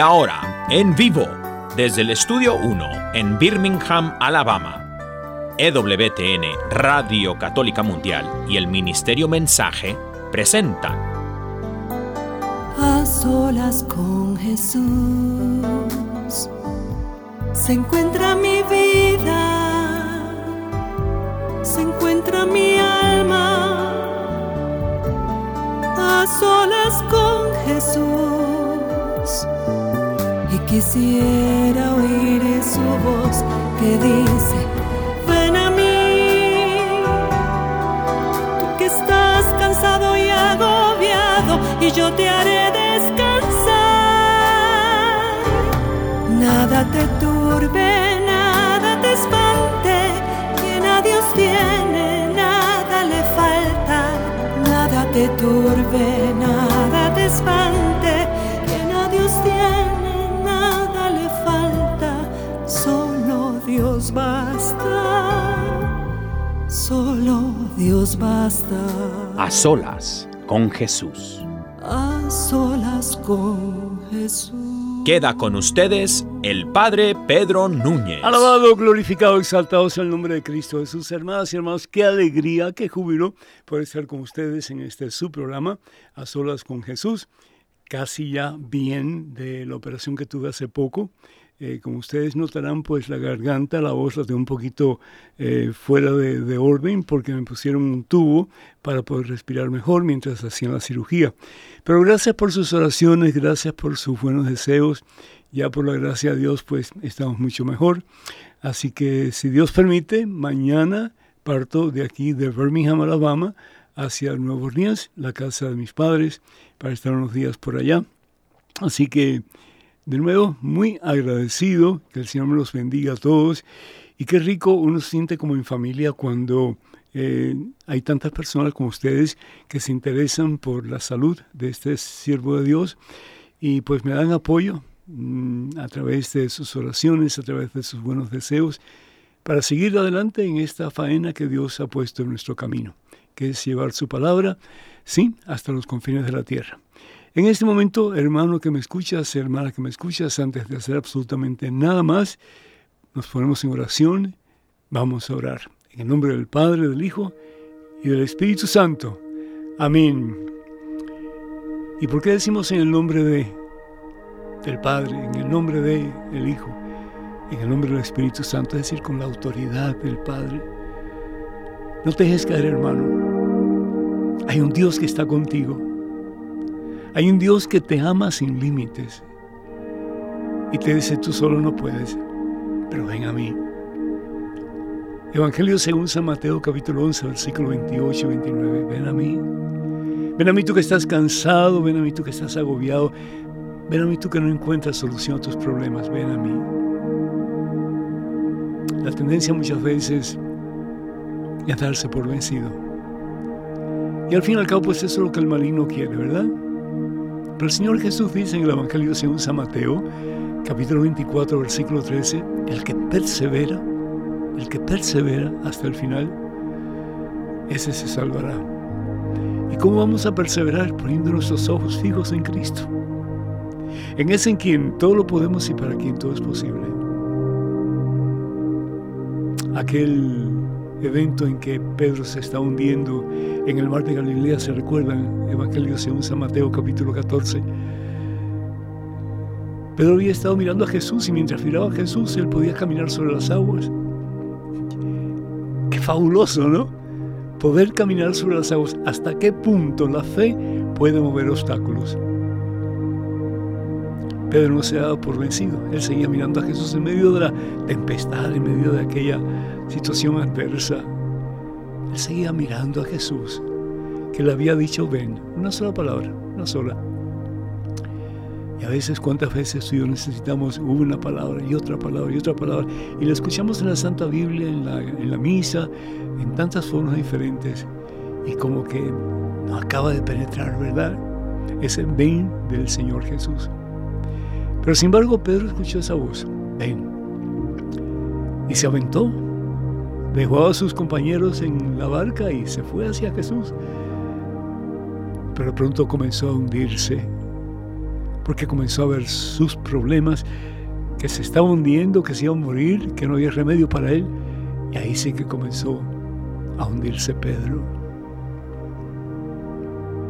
Ahora, en vivo, desde el Estudio 1 en Birmingham, Alabama, EWTN Radio Católica Mundial y el Ministerio Mensaje presentan A solas con Jesús se encuentra mi vida, se encuentra mi alma. A solas con Jesús y quisiera oír su voz que dice, ven a mí, tú que estás cansado y agobiado, y yo te haré descansar. Nada te turbe, nada te espante, quien a Dios tiene, nada le falta, nada te turbe, nada te espante, quien a Dios tiene, Dios basta, solo Dios basta. A solas con Jesús. A solas con Jesús. Queda con ustedes el Padre Pedro Núñez. Alabado, glorificado, exaltado sea el nombre de Cristo Jesús. Hermanas y hermanos, qué alegría, qué júbilo poder estar con ustedes en este su programa, A Solas con Jesús. Casi ya bien de la operación que tuve hace poco. Eh, como ustedes notarán, pues la garganta, la voz la tengo un poquito eh, fuera de, de, orden porque me pusieron un tubo para poder respirar mejor mientras hacían la cirugía. Pero gracias por sus oraciones, gracias por sus buenos deseos. Ya por la gracia de Dios, pues estamos mucho mejor. Así que si Dios permite, mañana parto de aquí, de Birmingham, Alabama, hacia Nueva Orleans, la casa de mis padres, para estar unos días por allá. Así que de nuevo, muy agradecido, que el Señor me los bendiga a todos. Y qué rico uno se siente como en familia cuando eh, hay tantas personas como ustedes que se interesan por la salud de este siervo de Dios y pues me dan apoyo mmm, a través de sus oraciones, a través de sus buenos deseos, para seguir adelante en esta faena que Dios ha puesto en nuestro camino, que es llevar su palabra, sí, hasta los confines de la tierra. En este momento, hermano que me escuchas, hermana que me escuchas, antes de hacer absolutamente nada más, nos ponemos en oración, vamos a orar. En el nombre del Padre, del Hijo y del Espíritu Santo. Amén. ¿Y por qué decimos en el nombre de, del Padre, en el nombre de, Hijo, en el nombre del Espíritu Santo? Es decir, con la autoridad del Padre. No te dejes caer, hermano. Hay un Dios que está contigo. Hay un Dios que te ama sin límites y te dice, tú solo no puedes, pero ven a mí. Evangelio según San Mateo capítulo 11, versículo 28 y 29. Ven a mí. Ven a mí tú que estás cansado, ven a mí tú que estás agobiado, ven a mí tú que no encuentras solución a tus problemas, ven a mí. La tendencia muchas veces es darse por vencido. Y al fin y al cabo, pues eso es lo que el maligno quiere, ¿verdad? Pero el Señor Jesús dice en el Evangelio según San Mateo, capítulo 24, versículo 13, el que persevera, el que persevera hasta el final, ese se salvará. ¿Y cómo vamos a perseverar? Poniendo nuestros ojos fijos en Cristo. En ese en quien todo lo podemos y para quien todo es posible. Aquel evento en que Pedro se está hundiendo en el mar de Galilea, se recuerdan, Evangelio según San Mateo capítulo 14. Pedro había estado mirando a Jesús y mientras miraba a Jesús él podía caminar sobre las aguas. Qué fabuloso, ¿no? Poder caminar sobre las aguas. ¿Hasta qué punto la fe puede mover obstáculos? Pedro no se ha dado por vencido. Él seguía mirando a Jesús en medio de la tempestad, en medio de aquella situación adversa. Él seguía mirando a Jesús, que le había dicho ven, una sola palabra, una sola. Y a veces, ¿cuántas veces tú y yo necesitamos una palabra y otra palabra y otra palabra? Y la escuchamos en la Santa Biblia, en la, en la misa, en tantas formas diferentes. Y como que no acaba de penetrar, ¿verdad? Ese ven del Señor Jesús. Pero sin embargo, Pedro escuchó esa voz, ven. Y se aventó. Dejó a sus compañeros en la barca y se fue hacia Jesús. Pero pronto comenzó a hundirse porque comenzó a ver sus problemas, que se estaba hundiendo, que se iba a morir, que no había remedio para él. Y ahí sí que comenzó a hundirse Pedro.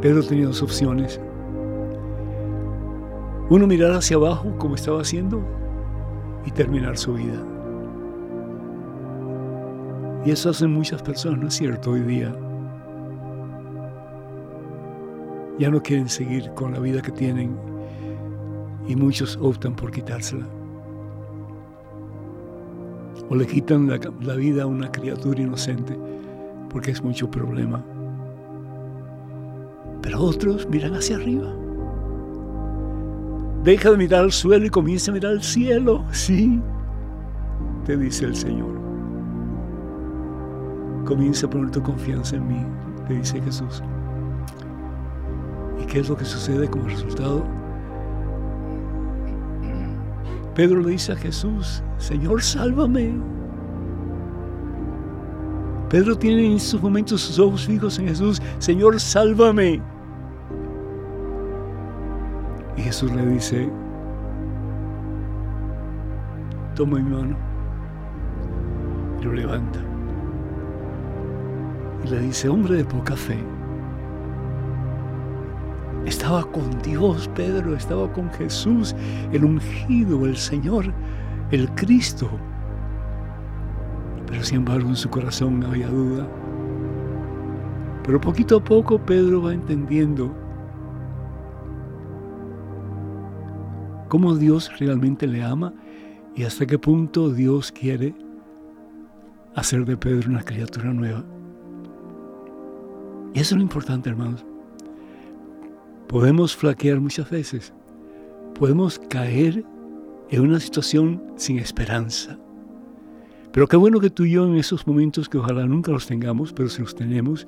Pedro tenía dos opciones. Uno mirar hacia abajo como estaba haciendo y terminar su vida. Y eso hacen muchas personas, ¿no es cierto? Hoy día. Ya no quieren seguir con la vida que tienen y muchos optan por quitársela. O le quitan la, la vida a una criatura inocente porque es mucho problema. Pero otros miran hacia arriba. Deja de mirar al suelo y comienza a mirar al cielo. Sí, te dice el Señor. Comienza a poner tu confianza en mí, te dice Jesús. ¿Y qué es lo que sucede como resultado? Pedro le dice a Jesús, Señor, sálvame. Pedro tiene en estos momentos sus ojos fijos en Jesús, Señor, sálvame. Jesús le dice, toma mi mano y lo levanta. Y le dice, hombre de poca fe, estaba con Dios, Pedro, estaba con Jesús, el ungido, el Señor, el Cristo. Pero sin embargo en su corazón había duda. Pero poquito a poco Pedro va entendiendo cómo Dios realmente le ama y hasta qué punto Dios quiere hacer de Pedro una criatura nueva. Y eso es lo importante, hermanos. Podemos flaquear muchas veces. Podemos caer en una situación sin esperanza. Pero qué bueno que tú y yo en esos momentos que ojalá nunca los tengamos, pero si los tenemos,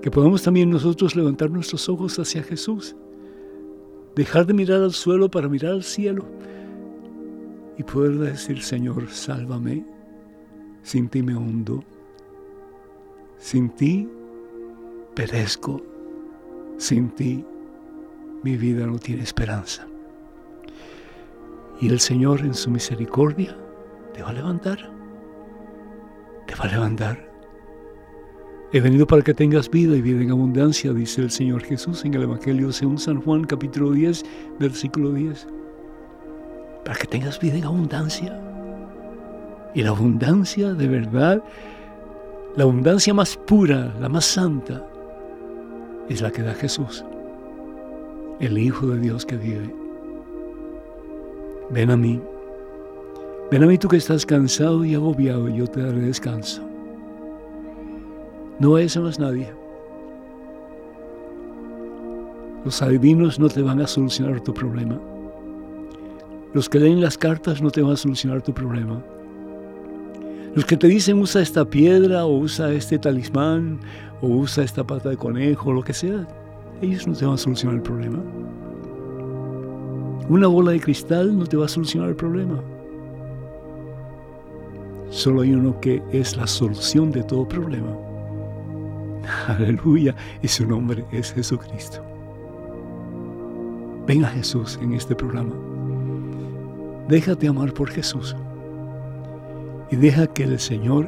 que podamos también nosotros levantar nuestros ojos hacia Jesús, dejar de mirar al suelo para mirar al cielo y poder decir, Señor, sálvame, sin ti me hundo, sin ti perezco, sin ti mi vida no tiene esperanza. Y el Señor en su misericordia te va a levantar. Te va a levantar. He venido para que tengas vida y vida en abundancia, dice el Señor Jesús en el Evangelio según San Juan capítulo 10, versículo 10. Para que tengas vida en abundancia. Y la abundancia de verdad, la abundancia más pura, la más santa, es la que da Jesús, el Hijo de Dios que vive. Ven a mí Ven a mí tú que estás cansado y agobiado, y yo te daré descanso. No a más nadie. Los adivinos no te van a solucionar tu problema. Los que leen las cartas no te van a solucionar tu problema. Los que te dicen usa esta piedra o usa este talismán o usa esta pata de conejo o lo que sea, ellos no te van a solucionar el problema. Una bola de cristal no te va a solucionar el problema. Solo hay uno que es la solución de todo problema. Aleluya. Y su nombre es Jesucristo. Ven a Jesús en este programa. Déjate amar por Jesús. Y deja que el Señor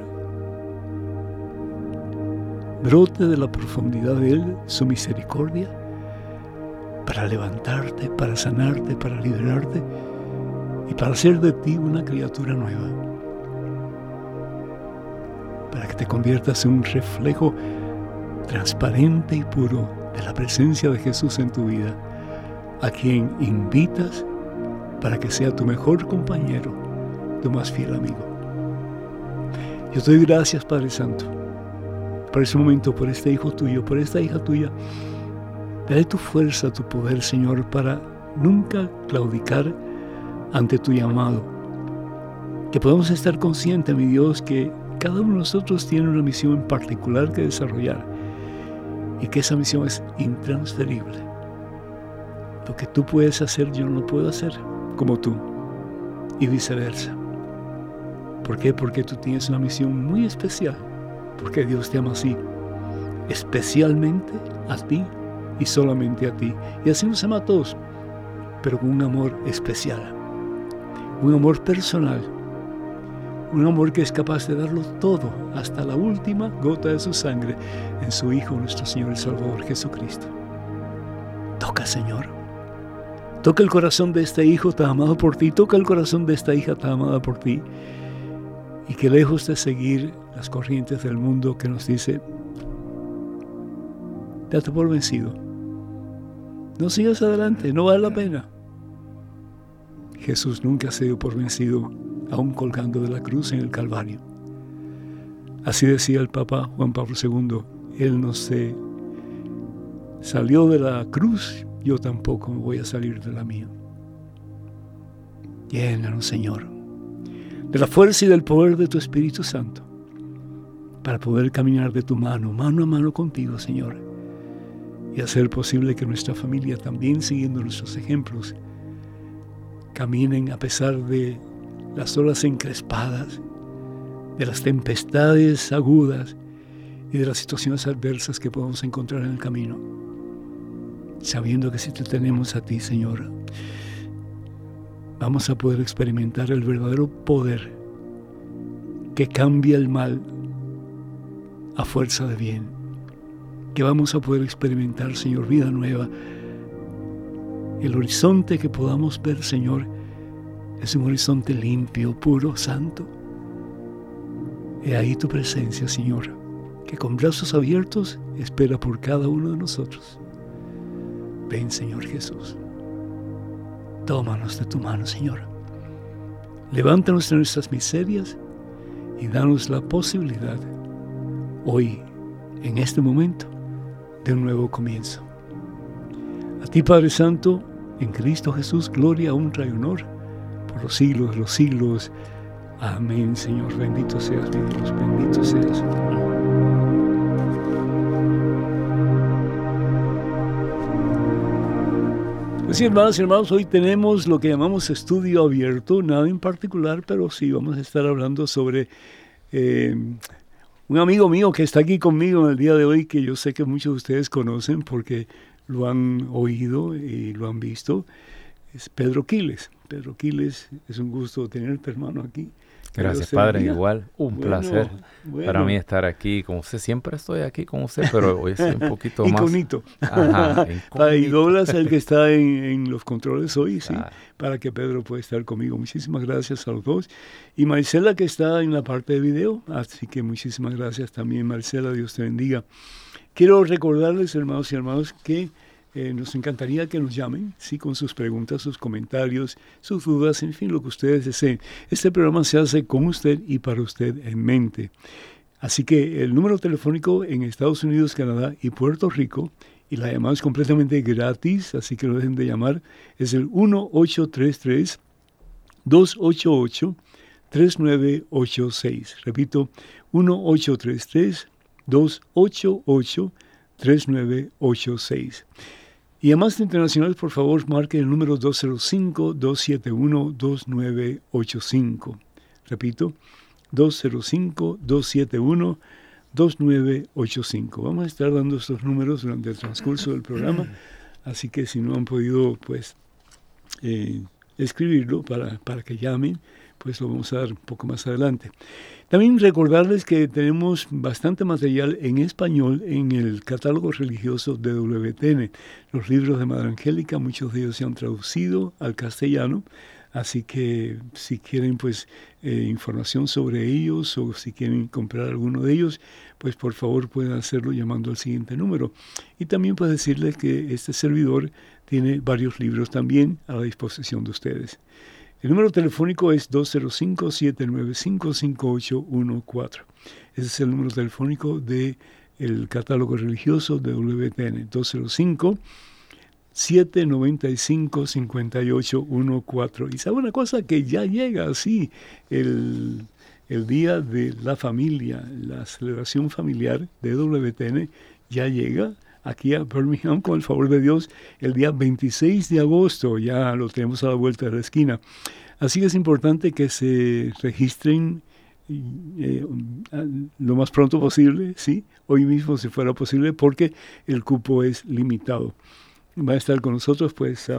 brote de la profundidad de Él su misericordia para levantarte, para sanarte, para liberarte y para hacer de ti una criatura nueva para que te conviertas en un reflejo transparente y puro de la presencia de Jesús en tu vida, a quien invitas para que sea tu mejor compañero, tu más fiel amigo. Yo te doy gracias, Padre Santo, por ese momento, por este hijo tuyo, por esta hija tuya. Dale tu fuerza, tu poder, Señor, para nunca claudicar ante tu llamado. Que podamos estar conscientes, mi Dios, que cada uno de nosotros tiene una misión en particular que desarrollar y que esa misión es intransferible. Lo que tú puedes hacer, yo no lo puedo hacer como tú y viceversa. ¿Por qué? Porque tú tienes una misión muy especial, porque Dios te ama así, especialmente a ti y solamente a ti. Y así nos ama a todos. pero con un amor especial, un amor personal, un amor que es capaz de darlo todo, hasta la última gota de su sangre, en su Hijo, nuestro Señor y Salvador Jesucristo. Toca, Señor. Toca el corazón de este hijo tan amado por ti, toca el corazón de esta hija tan amada por ti, y que lejos de seguir las corrientes del mundo que nos dice, date por vencido, no sigas adelante, no vale la pena. Jesús nunca se dio por vencido, aún colgando de la cruz en el Calvario. Así decía el Papa Juan Pablo II, Él no se salió de la cruz, yo tampoco me voy a salir de la mía. Llénanos, Señor, de la fuerza y del poder de tu Espíritu Santo, para poder caminar de tu mano, mano a mano contigo, Señor y hacer posible que nuestra familia también, siguiendo nuestros ejemplos, caminen a pesar de las olas encrespadas, de las tempestades agudas y de las situaciones adversas que podemos encontrar en el camino, sabiendo que si te tenemos a ti, Señor, vamos a poder experimentar el verdadero poder que cambia el mal a fuerza de bien que vamos a poder experimentar, Señor, vida nueva. El horizonte que podamos ver, Señor, es un horizonte limpio, puro, santo. He ahí tu presencia, Señor, que con brazos abiertos espera por cada uno de nosotros. Ven, Señor Jesús. Tómanos de tu mano, Señor. Levántanos de nuestras miserias y danos la posibilidad, hoy, en este momento, de un nuevo comienzo. A ti, Padre Santo, en Cristo Jesús, gloria, honra y honor por los siglos de los siglos. Amén, Señor. Bendito seas, mi Dios. Bendito seas. Pues sí, hermanas y hermanos, hoy tenemos lo que llamamos estudio abierto, nada en particular, pero sí vamos a estar hablando sobre eh, un amigo mío que está aquí conmigo en el día de hoy, que yo sé que muchos de ustedes conocen porque lo han oído y lo han visto, es Pedro Quiles. Pedro Quiles, es un gusto tener hermano aquí. Gracias, Padre, igual. Un placer para mí estar aquí con usted. Siempre estoy aquí con usted, pero hoy estoy un poquito más. Iconito. Ajá, y Douglas, el que está en, los controles hoy, sí, para que Pedro pueda estar conmigo. Muchísimas gracias a los dos. Y Marcela, que está en la parte de video. Así que muchísimas gracias también, Marcela. Dios te bendiga. Quiero recordarles, hermanos y hermanos, que eh, nos encantaría que nos llamen, sí, con sus preguntas, sus comentarios, sus dudas, en fin, lo que ustedes deseen. Este programa se hace con usted y para usted en mente. Así que el número telefónico en Estados Unidos, Canadá y Puerto Rico, y la llamada es completamente gratis, así que no dejen de llamar, es el 1833 288 3986. Repito, 1833 288 3986. Y además de internacionales, por favor, marque el número 205-271-2985. Repito, 205-271-2985. Vamos a estar dando estos números durante el transcurso del programa, así que si no han podido, pues, eh, escribirlo para, para que llamen, pues lo vamos a dar un poco más adelante. También recordarles que tenemos bastante material en español en el catálogo religioso de WTN. Los libros de Madre Angélica, muchos de ellos se han traducido al castellano, así que si quieren pues eh, información sobre ellos o si quieren comprar alguno de ellos, pues por favor pueden hacerlo llamando al siguiente número. Y también puedo decirles que este servidor tiene varios libros también a la disposición de ustedes. El número telefónico es 205-795-5814. Ese es el número telefónico del el catálogo religioso de WTN. 205 795 5814. Y sabe una cosa que ya llega así el, el día de la familia, la celebración familiar de WTN ya llega aquí a Birmingham, con el favor de Dios, el día 26 de agosto, ya lo tenemos a la vuelta de la esquina. Así que es importante que se registren eh, lo más pronto posible, sí, hoy mismo si fuera posible, porque el cupo es limitado. va a estar con nosotros pues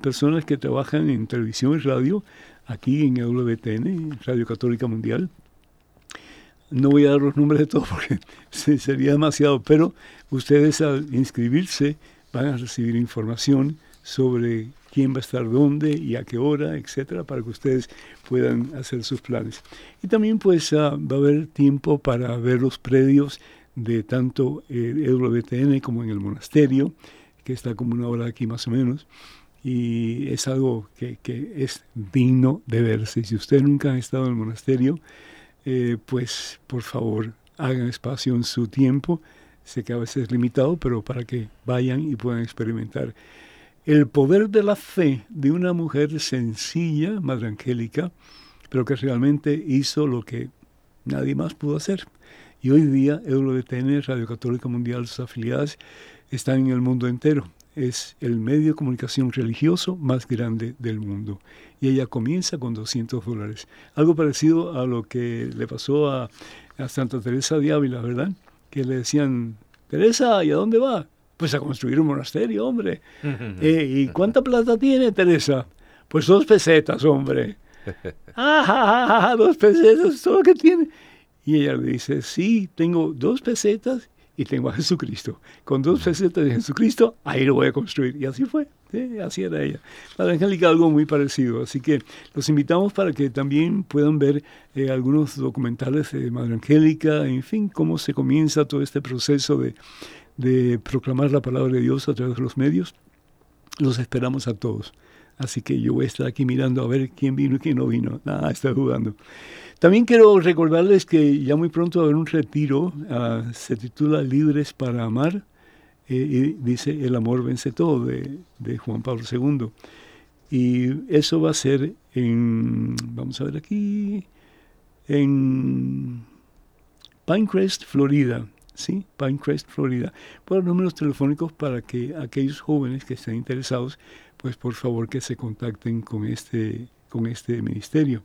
personas que trabajan en televisión y radio aquí en WTN, Radio Católica Mundial. No voy a dar los nombres de todos porque sería demasiado, pero ustedes al inscribirse van a recibir información sobre quién va a estar dónde y a qué hora, etcétera, para que ustedes puedan hacer sus planes. Y también pues ah, va a haber tiempo para ver los predios de tanto el eh, WTN como en el monasterio, que está como una hora aquí más o menos, y es algo que, es digno de verse. Si usted nunca ha estado en el monasterio, eh, pues por favor hagan espacio en su tiempo. Sé que a veces es limitado, pero para que vayan y puedan experimentar el poder de la fe de una mujer sencilla, Madre Angélica, pero que realmente hizo lo que nadie más pudo hacer. Y hoy día EWTN, Radio Católica Mundial, sus afiliadas, están en el mundo entero. Es el medio de comunicación religioso más grande del mundo. Y ella comienza con 200 dólares. Algo parecido a lo que le pasó a, a Santa Teresa de Ávila, ¿verdad? Que le decían, Teresa, ¿y a dónde va? Pues a construir un monasterio, hombre. Eh, ¿Y cuánta plata tiene Teresa? Pues dos pesetas, hombre. ah, dos pesetas, todo lo que tiene. Y ella le dice, sí, tengo dos pesetas y tengo a Jesucristo. Con dos pesetas de Jesucristo, ahí lo voy a construir. Y así fue, así era ella. Para Angélica algo muy parecido. Así que los invitamos para que también puedan ver eh, algunos documentales de Madre Angélica, en fin, cómo se comienza todo este proceso de, de proclamar la palabra de Dios a través de los medios. Los esperamos a todos. Así que yo voy a estar aquí mirando a ver quién vino y quién no vino. Nada, está jugando. También quiero recordarles que ya muy pronto va a haber un retiro. Ah, se titula Libres para Amar. Eh, y dice El amor vence todo de, de Juan Pablo II. Y eso va a ser en, vamos a ver aquí, en Pinecrest, Florida. ¿sí? Pinecrest, Florida, por números telefónicos para que aquellos jóvenes que estén interesados, pues por favor que se contacten con este, con este ministerio.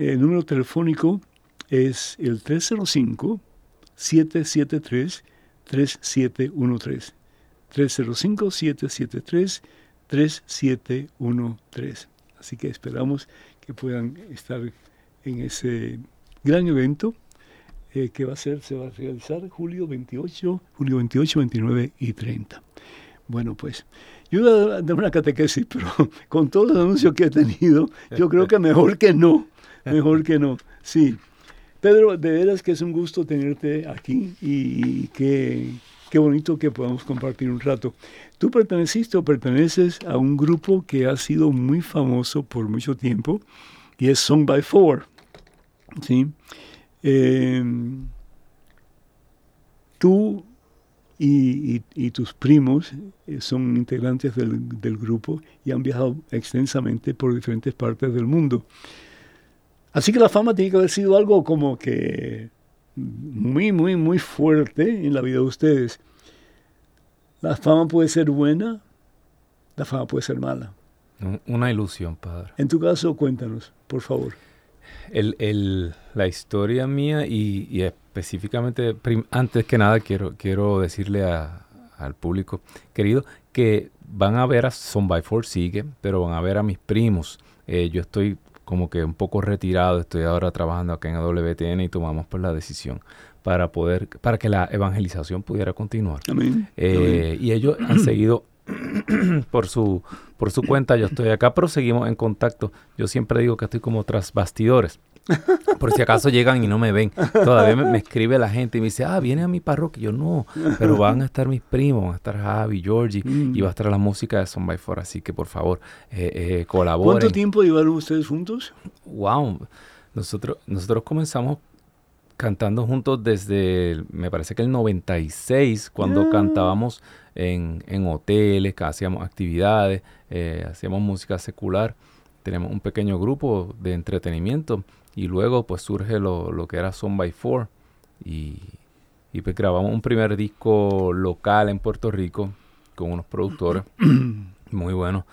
El número telefónico es el 305-773-3713. 305-773-3713. Así que esperamos que puedan estar en ese gran evento eh, que va a ser, se va a realizar julio 28, julio 28, 29 y 30. Bueno, pues yo voy a dar una catequesis, pero con todos los anuncios que he tenido, yo creo que mejor que no, mejor que no, sí. Pedro, de veras que es un gusto tenerte aquí y qué, qué bonito que podamos compartir un rato. Tú perteneciste o perteneces a un grupo que ha sido muy famoso por mucho tiempo y es Song by Four, ¿sí? Em, tú y, tus primos eh, son integrantes del, grupo y han viajado extensamente por diferentes partes del mundo. Así que la fama tiene que haber sido algo como que muy, muy, muy fuerte en la vida de ustedes. La fama puede ser buena, la fama puede ser mala. Una ilusión, padre. En tu caso, cuéntanos, por favor el, la historia mía y, específicamente, antes que nada, quiero, quiero decirle al público querido que van a ver a Son by Four sigue, pero van a ver a mis primos. Eh, yo estoy como que un poco retirado, estoy ahora trabajando acá en WTN y tomamos pues la decisión para poder, para que la evangelización pudiera continuar. Eh, y ellos han seguido por su por su cuenta, yo estoy acá, pero seguimos en contacto. Yo siempre digo que estoy como tras bastidores. Por si acaso llegan y no me ven. Todavía me, escribe la gente y me dice, ah, viene a mi parroquia. Yo no, pero van a estar mis primos, van a estar Javi, Georgie, mm. y va a estar la música de Son by Four. Así que por favor, eh, eh, colaboren. ¿Cuánto tiempo llevaron ustedes juntos? Wow. Nosotros, nosotros comenzamos cantando juntos desde, me parece que el 96, cuando cantábamos en, en hoteles, hacíamos actividades, eh, hacíamos música secular, tenemos un pequeño grupo de entretenimiento y luego pues surge lo, lo que era Son by Four. Y, y, pues grabamos un primer disco local en Puerto Rico con unos productores muy buenos.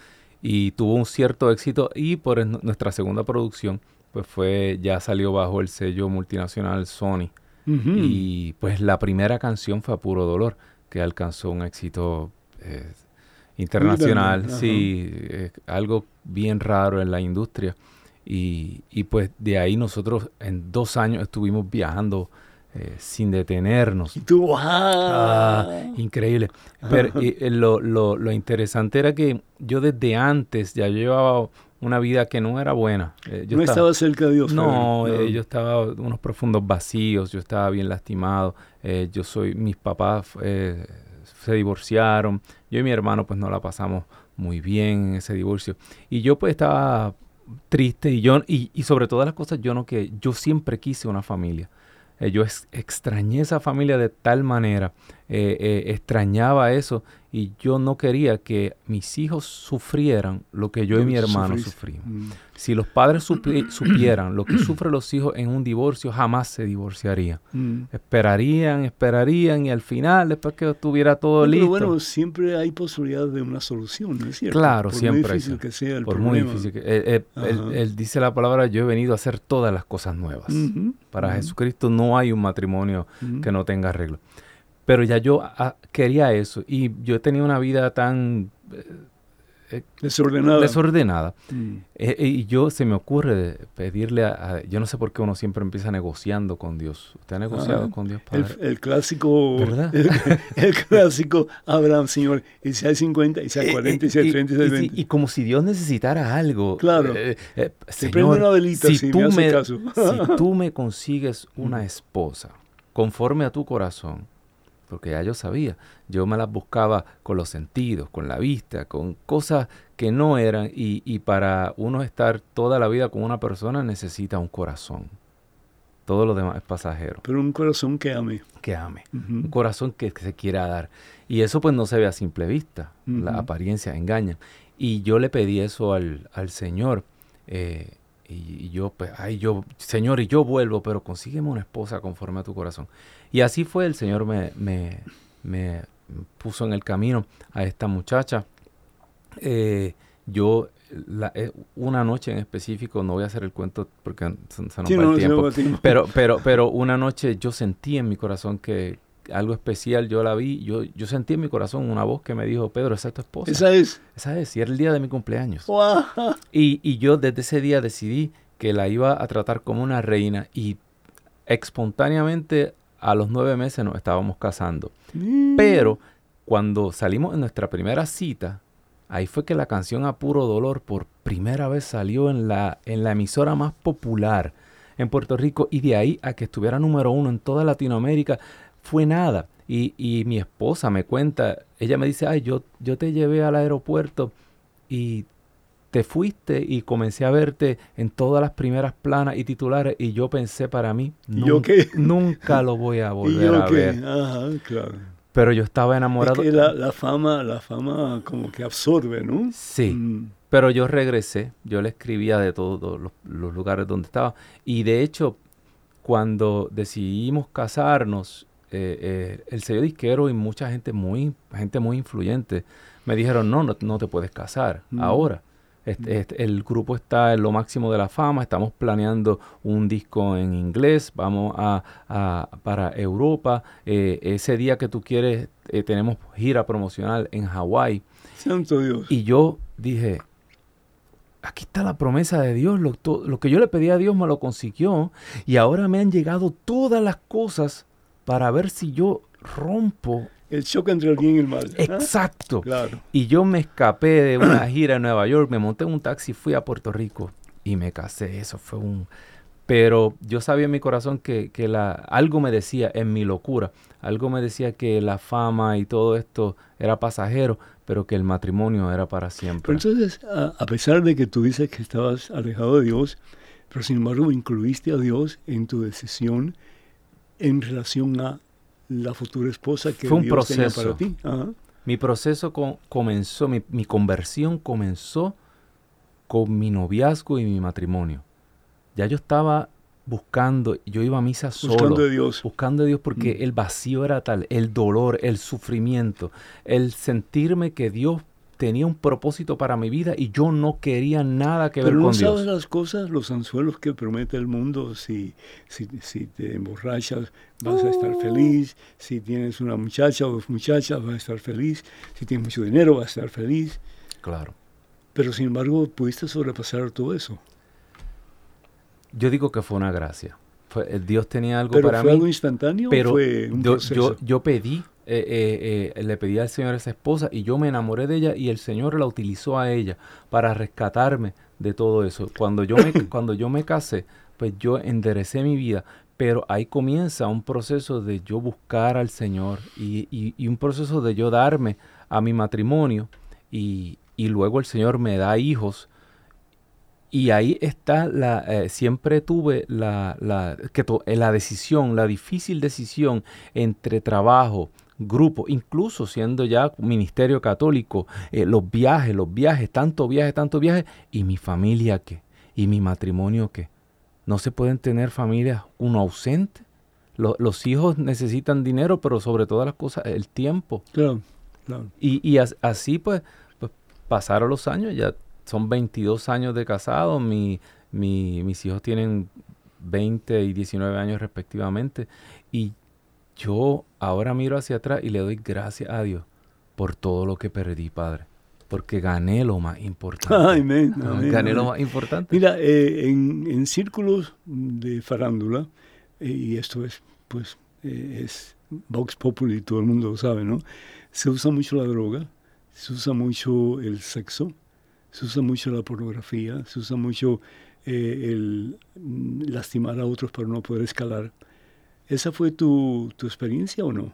Y tuvo un cierto éxito y por nuestra segunda producción pues fue ya salió bajo el sello multinacional Sony. Y pues la primera canción fue a puro dolor que alcanzó un éxito eh, internacional, sí, algo bien raro en la industria. Y, y, pues de ahí nosotros en dos años estuvimos viajando eh, sin detenernos. tú, ah, increíble. Pero eh, lo, lo, lo, interesante era que yo desde antes ya llevaba una vida que no era buena. Eh, yo no estaba, cerca de Dios. No, yo estaba unos profundos vacíos, yo estaba bien lastimado. yo soy, mis papás se divorciaron. Yo y mi hermano pues no la pasamos muy bien en ese divorcio. Y yo pues estaba triste y yo y, y sobre todas las cosas yo no que yo siempre quise una familia. Eh, yo extrañé esa familia de tal manera, eh, eh, extrañaba eso y yo no quería que mis hijos sufrieran lo que yo y mi hermano sufrimos. Mm. Si los padres supieran lo que sufren los hijos en un divorcio, jamás se divorciarían. Mm. Esperarían, esperarían y al final, después que estuviera todo listo. Pero bueno, siempre hay posibilidad de una solución, ¿no es cierto? Claro, siempre. Por muy difícil que sea el por problema. muy difícil que él, dice la palabra, yo he venido a hacer todas las cosas nuevas. Para Jesucristo no hay un matrimonio que no tenga arreglo. Pero ya yo ah, quería eso y yo he tenido una vida tan eh, eh, desordenada. desordenada. Mm. Eh, y yo se me ocurre pedirle a, Yo no sé por qué uno siempre empieza negociando con Dios. ¿Usted ha negociado con Dios? Para... El, clásico... ¿Verdad? El, clásico Abraham, Señor, y si hay 50, y si hay 40, y si hay 30, y si hay 20. Y, como si Dios necesitara algo. Claro. Se prende una velita si, tú me, caso. si tú me consigues una esposa conforme a tu corazón, porque ya yo sabía, yo me las buscaba con los sentidos, con la vista, con cosas que no eran, y, para uno estar toda la vida con una persona necesita un corazón. Todo lo demás es pasajero. Pero un corazón que ame. Que ame. Un corazón que, se quiera dar. Y eso pues no se ve a simple vista. La apariencia engaña. Y yo le pedí eso al, al Señor. Eh, y, yo, pues, ay, yo, Señor, y yo vuelvo, pero consígueme una esposa conforme a tu corazón. Y así fue, el Señor me, me, me puso en el camino a esta muchacha. Eh, yo, eh, una noche en específico, no voy a hacer el cuento porque se, nos va el tiempo, pero, pero, pero una noche yo sentí en mi corazón que, algo especial, yo la vi, yo, yo sentí en mi corazón una voz que me dijo, Pedro, esa es tu esposa. Esa es. Esa es, y era el día de mi cumpleaños. Y, y yo desde ese día decidí que la iba a tratar como una reina y espontáneamente a los nueve meses nos estábamos casando. Mm. Pero cuando salimos en nuestra primera cita, ahí fue que la canción A Puro Dolor por primera vez salió en la, en la emisora más popular en Puerto Rico y de ahí a que estuviera número uno en toda Latinoamérica fue nada. Y, y mi esposa me cuenta, ella me dice, ay, yo, yo te llevé al aeropuerto y te fuiste y comencé a verte en todas las primeras planas y titulares y yo pensé para mí, nunca, nunca lo voy a volver a ver. Ajá, claro. Pero yo estaba enamorado. Es que la, la, fama, la fama como que absorbe, ¿no? Sí. Mm. Pero yo regresé, yo le escribía de todos los, los, lugares donde estaba. Y de hecho, cuando decidimos casarnos, eh, eh, el sello disquero y mucha gente muy, gente muy influyente me dijeron, no, no, te puedes casar mm. ahora. Este, mm. este, el grupo está en lo máximo de la fama, estamos planeando un disco en inglés, vamos a, para Europa. Eh, ese día que tú quieres, tenemos gira promocional en Hawái. Santo Dios. Y yo dije, aquí está la promesa de Dios, lo, lo que yo le pedí a Dios me lo consiguió y ahora me han llegado todas las cosas para ver si yo rompo. El choque entre el bien y el mal. Exacto. Claro. Y yo me escapé de una gira en Nueva York, me monté en un taxi, fui a Puerto Rico y me casé. Eso fue un... Pero yo sabía en mi corazón que, que la, algo me decía en mi locura, algo me decía que la fama y todo esto era pasajero, pero que el matrimonio era para siempre. Pero entonces, a, a pesar de que tú dices que estabas alejado de Dios, pero sin embargo incluiste a Dios en tu decisión en relación a la futura esposa que Fue un proceso. para ti. Mi proceso comenzó, mi, mi, conversión comenzó con mi noviazgo y mi matrimonio. Ya yo estaba buscando, yo iba a misa solo. Buscando a Dios. Buscando a Dios porque mm. el vacío era tal, el dolor, el sufrimiento, el sentirme que Dios tenía un propósito para mi vida y yo no quería nada que ver Pero no con sabes Dios. las cosas, los anzuelos que promete el mundo. Si, si, si te emborrachas, vas a estar feliz. Si tienes una muchacha o dos muchachas, vas a estar feliz. Si tienes mucho dinero, vas a estar feliz. Claro. Pero sin embargo, pudiste sobrepasar todo eso. Yo digo que fue una gracia. Fue, eh, Dios tenía algo ¿Pero para fue mí. algo instantáneo pero o fue un yo, proceso? yo, yo pedí, eh, eh, eh, le pedí al Señor a esa esposa y yo me enamoré de ella y el Señor la utilizó a ella para rescatarme de todo eso. Cuando yo me, cuando yo me casé, pues yo enderecé mi vida, pero ahí comienza un proceso de yo buscar al Señor y, y- y un proceso de yo darme a mi matrimonio y, y luego el Señor me da hijos. Y ahí está la, eh, siempre tuve la, la, que to- eh, la decisión, la difícil decisión entre trabajo, grupo, incluso siendo ya ministerio católico, eh, los viajes, los viajes, tanto viaje, tanto viaje, y mi familia qué, y mi matrimonio qué. No se pueden tener familias uno ausente. Lo- los hijos necesitan dinero, pero sobre todas las cosas, el tiempo. Claro, claro. Y, y as- así pues, pues pasaron los años, ya son 22 años de casado, mi, mi- mis hijos tienen 20 y 19 años respectivamente, y yo ahora miro hacia atrás y le doy gracias a Dios por todo lo que perdí, Padre, porque gané lo más importante. Amén, amén, gané lo más importante. Mira, eh, en, en círculos de farándula, eh, y esto es, pues, eh, es Vox Populi, todo el mundo lo sabe, ¿no? Se usa mucho la droga, se usa mucho el sexo, se usa mucho la pornografía, se usa mucho eh, el mm, lastimar a otros para no poder escalar. ¿Esa fue tu, tu experiencia o no?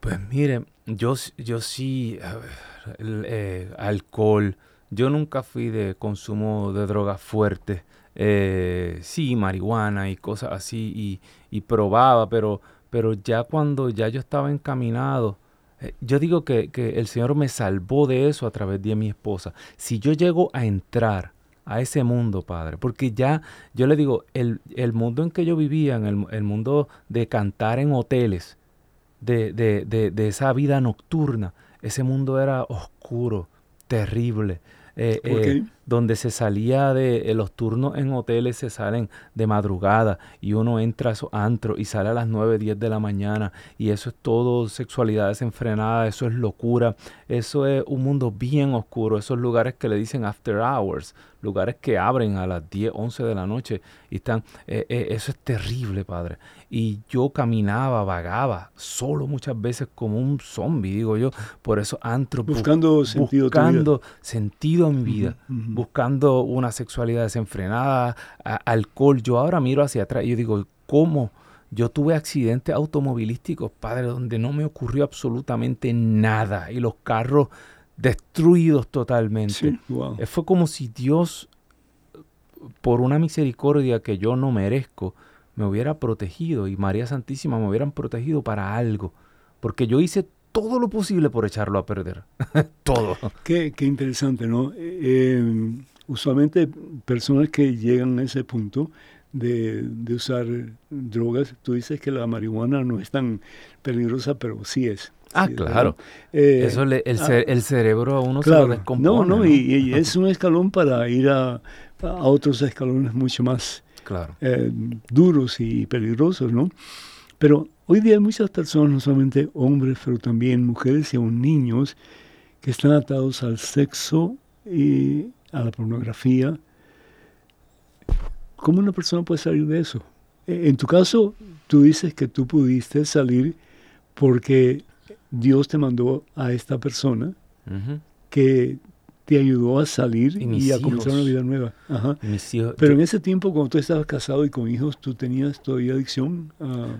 Pues mire, yo, yo sí, eh, alcohol, yo nunca fui de consumo de drogas fuertes, eh, sí, marihuana y cosas así, y, y probaba, pero, pero ya cuando ya yo estaba encaminado, eh, yo digo que, que el Señor me salvó de eso a través de mi esposa. Si yo llego a entrar a ese mundo, Padre, porque ya, yo le digo, el, el mundo en que yo vivía, en el, el mundo de cantar en hoteles, de, de, de, de esa vida nocturna. Ese mundo era oscuro, terrible. eh, ¿Por eh? Donde se salía de eh, los turnos en hoteles se salen de madrugada y uno entra a esos antros y sale a las 9, 10 de la mañana y eso es todo sexualidad desenfrenada, eso es locura, eso es un mundo bien oscuro, esos lugares que le dicen after hours, lugares que abren a las 10, 11 de la noche y están, eh, eh, eso es terrible, padre. Y yo caminaba, vagaba, solo muchas veces como un zombie, digo yo, por esos antros. bu- Buscando sentido buscando sentido a mi vida. Buscando una sexualidad desenfrenada, a- alcohol. Yo ahora miro hacia atrás y yo digo, ¿cómo? Yo tuve accidentes automovilísticos, padre, donde no me ocurrió absolutamente nada y los carros destruidos totalmente. Sí, wow. Eh, Fue como si Dios, por una misericordia que yo no merezco, me hubiera protegido y María Santísima me hubieran protegido para algo. Porque yo hice todo lo posible por echarlo a perder. todo. Qué, qué interesante, ¿no? Eh, eh, usualmente personas que llegan a ese punto de, de usar drogas, tú dices que la marihuana no es tan peligrosa, pero sí es. Ah, Sí, claro. Eh, Eso le- el, ah, el cerebro a uno se lo descompone. no, no, ¿no? y, y es un escalón para ir a, a otros escalones mucho más Claro. eh, duros y peligrosos, ¿no? Pero hoy día hay muchas personas, no solamente hombres, pero también mujeres y aún niños, que están atados al sexo y a la pornografía. ¿Cómo una persona puede salir de eso? Eh, En tu caso, tú dices que tú pudiste salir porque Dios te mandó a esta persona que te ayudó a salir Y a comenzar una vida nueva. Ajá. Mis hijos- Pero yo- en ese tiempo, cuando tú estabas casado y con hijos, ¿tú tenías todavía adicción a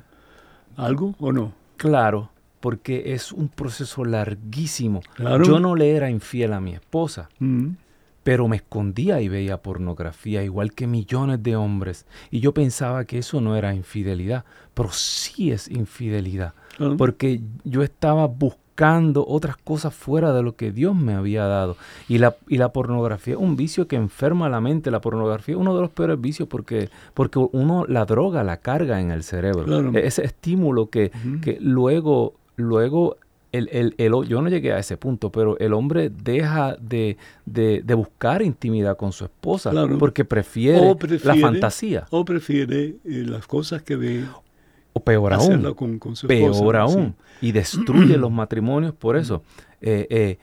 algo o no? Claro, porque es un proceso larguísimo. Claro. Yo no le era infiel a mi esposa. Mm, pero me escondía y veía pornografía, igual que millones de hombres. Y yo pensaba que eso no era infidelidad, pero sí es infidelidad, claro. porque yo estaba buscando otras cosas fuera de lo que Dios me había dado. Y la, y la pornografía es un vicio que enferma la mente. La pornografía es uno de los peores vicios porque, porque uno la droga la carga en el cerebro. Claro. E- Ese estímulo que, que luego, luego el, el, el, yo no llegué a ese punto, pero el hombre deja de, de, de buscar intimidad con su esposa porque prefiere, la fantasía. O prefiere eh, las cosas que ve. O peor aún. Con, su peor aún. Y destruye los matrimonios por eso. Eh, eh,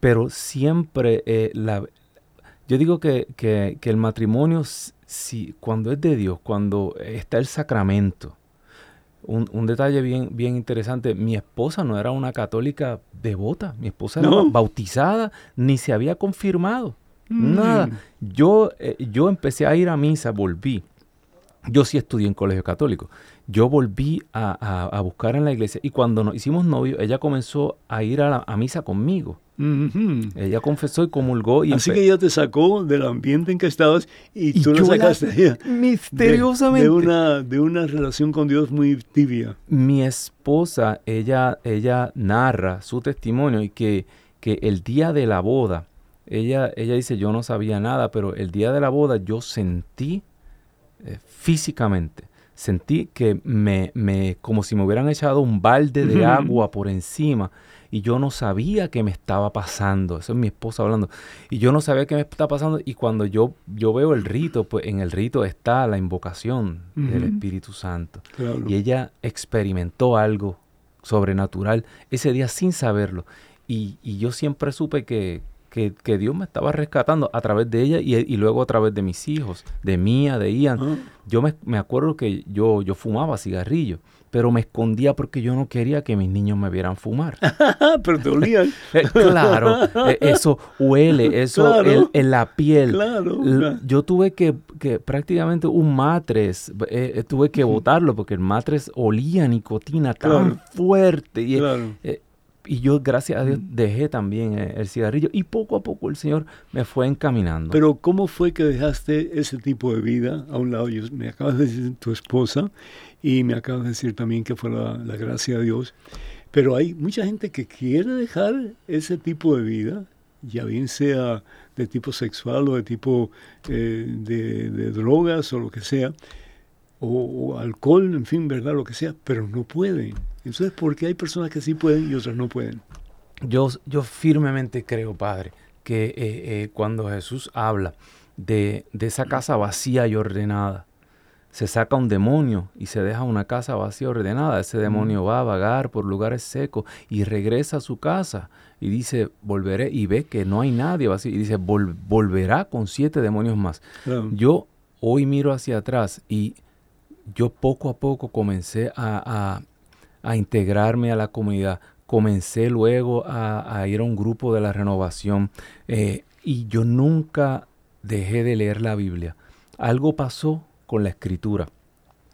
pero siempre la, yo digo que, que, que el matrimonio, si, cuando es de Dios, cuando está el sacramento, un, un, detalle bien, bien interesante, mi esposa no era una católica devota, mi esposa era bautizada, ni se había confirmado, mm. nada. Yo, eh, yo empecé a ir a misa, volví. Yo sí estudié en colegio católico. Yo volví a, a, buscar en la iglesia y cuando nos hicimos novios, ella comenzó a ir a, la, a misa conmigo. Ella confesó y comulgó. Y Así que ella te sacó del ambiente en que estabas y, tú la sacaste misteriosamente. De, una, de una relación con Dios muy tibia. Mi esposa, ella, ella narra su testimonio y que, que el día de la boda, ella, ella dice, yo no sabía nada, pero el día de la boda yo sentí eh, físicamente sentí que me, me, como si me hubieran echado un balde de agua por encima y yo no sabía qué me estaba pasando. Eso es mi esposa hablando. Y yo no sabía qué me estaba pasando. Y cuando yo, yo veo el rito, pues en el rito está la invocación del Espíritu Santo. Y ella experimentó algo sobrenatural ese día sin saberlo. Y, y yo siempre supe que, que, que, Dios me estaba rescatando a través de ella y, y luego a través de mis hijos, de Mía, de Ian. Ah. Yo me, me, acuerdo que yo, yo fumaba cigarrillo pero me escondía porque yo no quería que mis niños me vieran fumar. pero te olían. Eh, claro, eh, eso huele, eso en, la piel. Claro, Yo tuve que, que, prácticamente un matres, eh, tuve que botarlo porque el matres olía nicotina tan fuerte. Y, y yo, gracias a Dios, mm. dejé también el cigarrillo y poco a poco el Señor me fue encaminando. Pero ¿cómo fue que dejaste ese tipo de vida a un lado? Yo, me acabas de decir tu esposa y me acabas de decir también que fue la, gracia de Dios. Pero hay mucha gente que quiere dejar ese tipo de vida, ya bien sea de tipo sexual o de tipo eh, de, drogas o lo que sea, o, alcohol, en fin, ¿verdad? Lo que sea, pero no pueden. Entonces, ¿por qué hay personas que sí pueden y otras no pueden? Yo, yo firmemente creo, Padre, que eh, eh, cuando Jesús habla de, de esa casa vacía y ordenada, se saca un demonio y se deja una casa vacía ordenada. Ese demonio va a vagar por lugares secos y regresa a su casa y dice, volveré y ve que no hay nadie vacío y dice, volverá con siete demonios más. Yo hoy miro hacia atrás y yo poco a poco comencé a, integrarme a la comunidad. Comencé luego a, ir a un grupo de la renovación eh, y yo nunca dejé de leer la Biblia. Algo pasó con la escritura.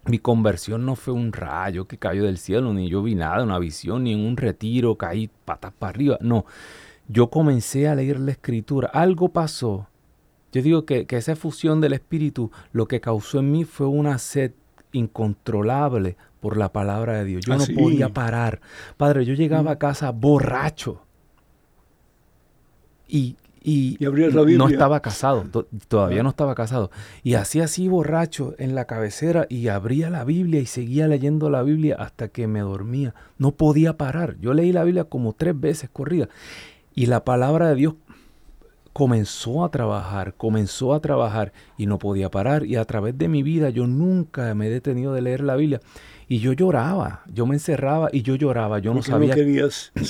Mi conversión no fue un rayo que cayó del cielo, ni yo vi nada, una visión, ni en un retiro caí patas para arriba. No, yo comencé a leer la escritura. Algo pasó. Yo digo que, esa fusión del espíritu lo que causó en mí fue una sed incontrolable por la palabra de Dios. Yo no podía parar. Padre, yo llegaba mm. a casa borracho. Y, y, no estaba casado, todavía no estaba casado. Y hacía así borracho en la cabecera y abría la Biblia y seguía leyendo la Biblia hasta que me dormía. No podía parar. Yo leí la Biblia como tres veces corrida. Y la palabra de Dios comenzó a trabajar, comenzó a trabajar y no podía parar. Y a través de mi vida yo nunca me he detenido de leer la Biblia. Y yo lloraba, yo me encerraba y yo lloraba, yo no sabía.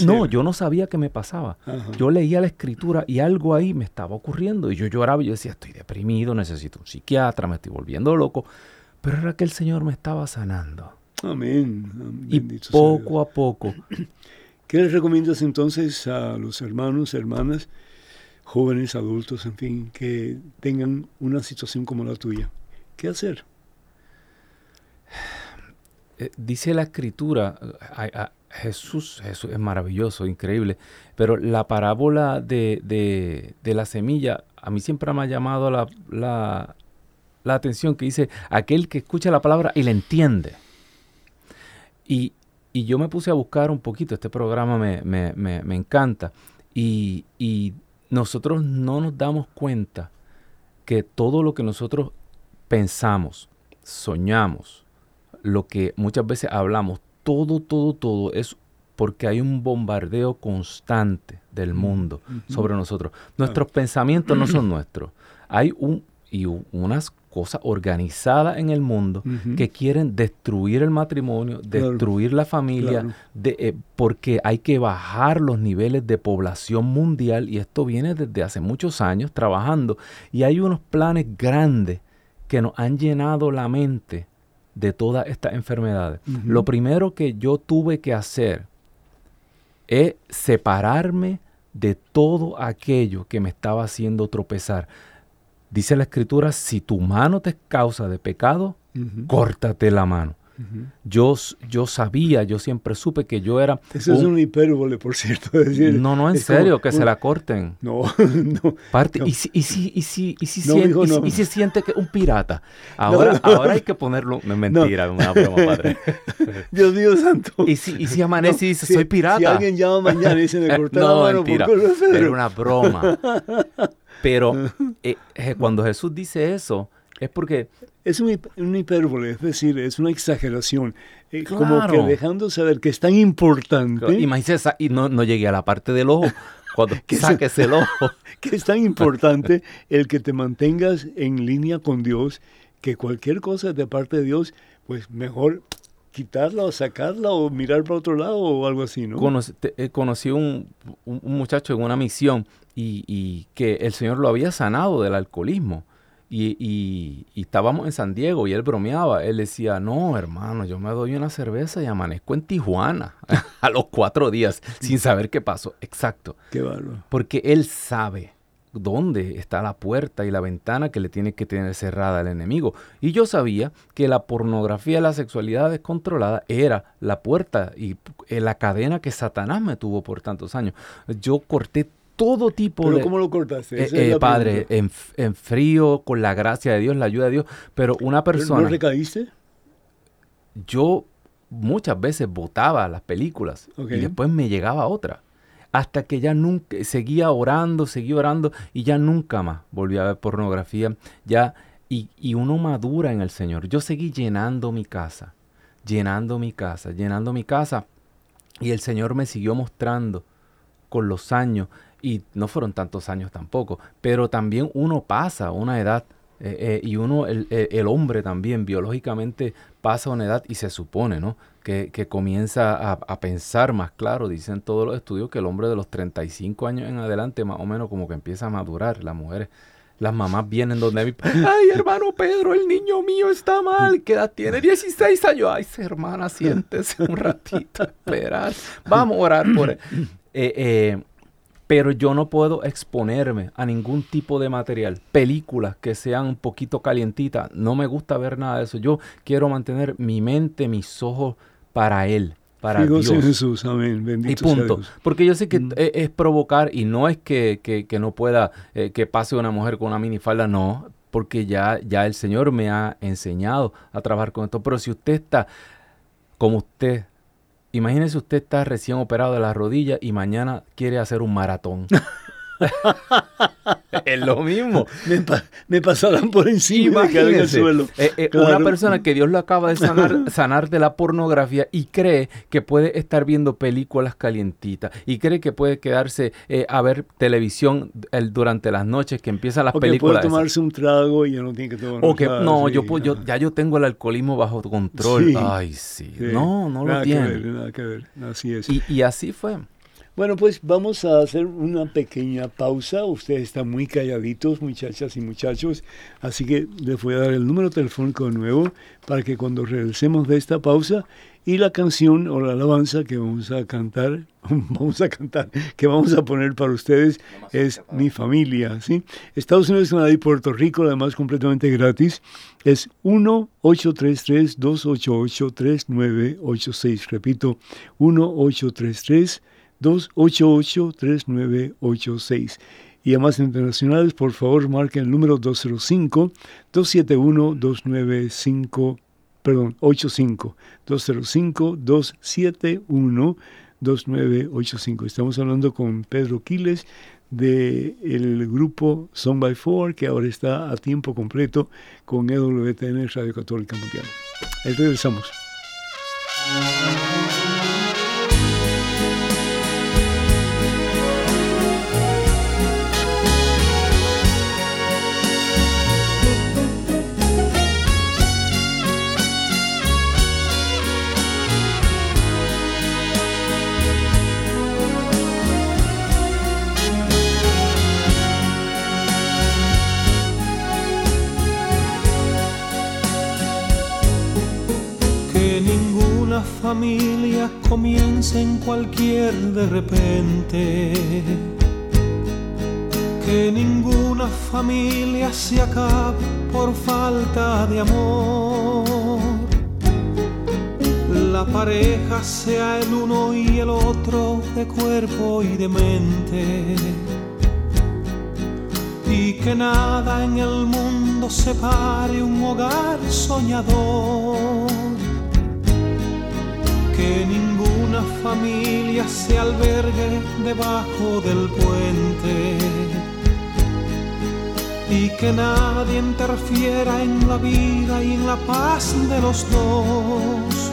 No, yo no sabía qué me pasaba. Yo leía la escritura y algo ahí me estaba ocurriendo y yo lloraba y yo decía, estoy deprimido, necesito un psiquiatra, me estoy volviendo loco. Pero era que el Señor me estaba sanando. Amén. y poco a poco. ¿Qué les recomiendas entonces a los hermanos, hermanas, jóvenes, adultos, en fin, que tengan una situación como la tuya? ¿Qué hacer? Eh, dice la escritura, Jesús, Jesús es maravilloso, increíble, pero la parábola de, la semilla a mí siempre me ha llamado la, la, atención que dice, aquel que escucha la palabra y la entiende. Y, yo me puse a buscar un poquito, este programa me, me, encanta, y, y nosotros no nos damos cuenta que todo lo que nosotros pensamos, soñamos, lo que muchas veces hablamos, todo, todo, todo es porque hay un bombardeo constante del mundo sobre nosotros. Nuestros pensamientos no son nuestros. Hay un y unas cosas organizadas en el mundo que quieren destruir el matrimonio, destruir la familia, de, eh, porque hay que bajar los niveles de población mundial y esto viene desde hace muchos años trabajando y hay unos planes grandes que nos han llenado la mente de todas estas enfermedades. Lo primero que yo tuve que hacer es separarme de todo aquello que me estaba haciendo tropezar. Dice la escritura, si tu mano te causa de pecado, córtate la mano. Yo, yo sabía, yo siempre supe que yo era... Eso es un hipérbole, por cierto. Decir, no, no, en serio, que se la corten. No, no. Parte, Y si, y si, y si, y si, siente, y, si siente que un pirata. Ahora, ahora hay que ponerlo... No, mentira, una broma, padre. Dios mío santo. Y si, y si amanece y dice, soy pirata. Si alguien llama mañana y dice, me corté la mano mentira, por Era una broma. Pero eh, cuando Jesús dice eso, es porque... Es un, hipérbole, es decir, es una exageración. Eh, como que dejando saber que es tan importante... Imagínese, y no, no llegué a la parte del ojo. Cuando que saques el ojo. Que es tan importante el que te mantengas en línea con Dios, que cualquier cosa de parte de Dios, pues mejor quitarla o sacarla o mirar para otro lado o algo así, ¿no? Conocí, eh, conocí un, un, muchacho en una misión y, que el Señor lo había sanado del alcoholismo. Y, estábamos en San Diego y él bromeaba. Él decía, no, hermano, yo me doy una cerveza y amanezco en Tijuana a los cuatro días sin saber qué pasó. Exacto. Qué bárbaro. Porque él sabe dónde está la puerta y la ventana que le tiene que tener cerrada el enemigo. Y yo sabía que la pornografía y la sexualidad descontrolada era la puerta y eh, la cadena que Satanás me tuvo por tantos años. Yo corté todo tipo ¿Pero de... ¿Cómo lo cortaste? Eh, eh, padre, en, frío, con la gracia de Dios, la ayuda de Dios, pero una persona... ¿No recaíste? Yo muchas veces votaba las películas y después me llegaba otra. Hasta que ya nunca, seguía orando, seguía orando y ya nunca más volví a ver pornografía, ya, y, y uno madura en el Señor. Yo seguí llenando mi casa, llenando mi casa, llenando mi casa, y el Señor me siguió mostrando con los años, y no fueron tantos años tampoco, pero también uno pasa una edad eh, eh, y uno, el, el, hombre también biológicamente pasa una edad y se supone, ¿no? Que, que comienza a, a, pensar más claro, dicen todos los estudios que el hombre de los 35 años en adelante más o menos como que empieza a madurar, las mujeres. Las mamás vienen donde mi... Ay, hermano Pedro, el niño mío está mal. ¿Qué edad tiene? 16 años. Ay, hermana, siéntese un ratito, esperar. Vamos a orar por él. Eh, eh, pero yo no puedo exponerme a ningún tipo de material. Películas que sean un poquito calientitas, no me gusta ver nada de eso. Yo quiero mantener mi mente, mis ojos para Él. Para Dios. Jesús, amén. Bendito y punto. Porque yo sé que mm. e, es, provocar y no es que, que, no pueda eh, que pase una mujer con una minifalda, no, porque ya, ya el Señor me ha enseñado a trabajar con esto. Pero si usted está como usted Imagínese usted está recién operado de la rodilla y mañana quiere hacer un maratón. es lo mismo. Me, pasarán por encima en el suelo. Eh, eh, una persona que Dios lo acaba de sanar, sanar de la pornografía y cree que puede estar viendo películas calientitas y cree que puede quedarse eh, a ver televisión durante las noches que empiezan las películas. puede tomarse un trago y ya no tiene que tomar o que, No, yo, yo, ya yo tengo el alcoholismo bajo control. Ay, sí. No, no lo tiene. nada que ver. Así es. y así fue. Bueno, pues vamos a hacer una pequeña pausa. Ustedes están muy calladitos, muchachas y muchachos, así que les voy a dar el número telefónico nuevo para que cuando regresemos de esta pausa y la canción o la alabanza que vamos a cantar, vamos a cantar, que vamos a poner para ustedes es Mi Familia, ¿sí? Estados Unidos, Canadá y Puerto Rico, además completamente gratis, es 1-833-288-3986. Repito, 1-833 288-3986. Y además internacionales, por favor, marquen el número 205-271-295, perdón, 85, 205-271-2985. Estamos hablando con Pedro Quiles del grupo Song by Four, que ahora está a tiempo completo con EWTN Radio Católica Mundial. Ahí regresamos. De repente. Que ninguna familia se acabe por falta de amor. La pareja sea el uno y el otro de cuerpo y de mente y que nada en el mundo separe un hogar soñador. Que familia se albergue debajo del puente. Y que nadie interfiera en la vida y en la paz de los dos.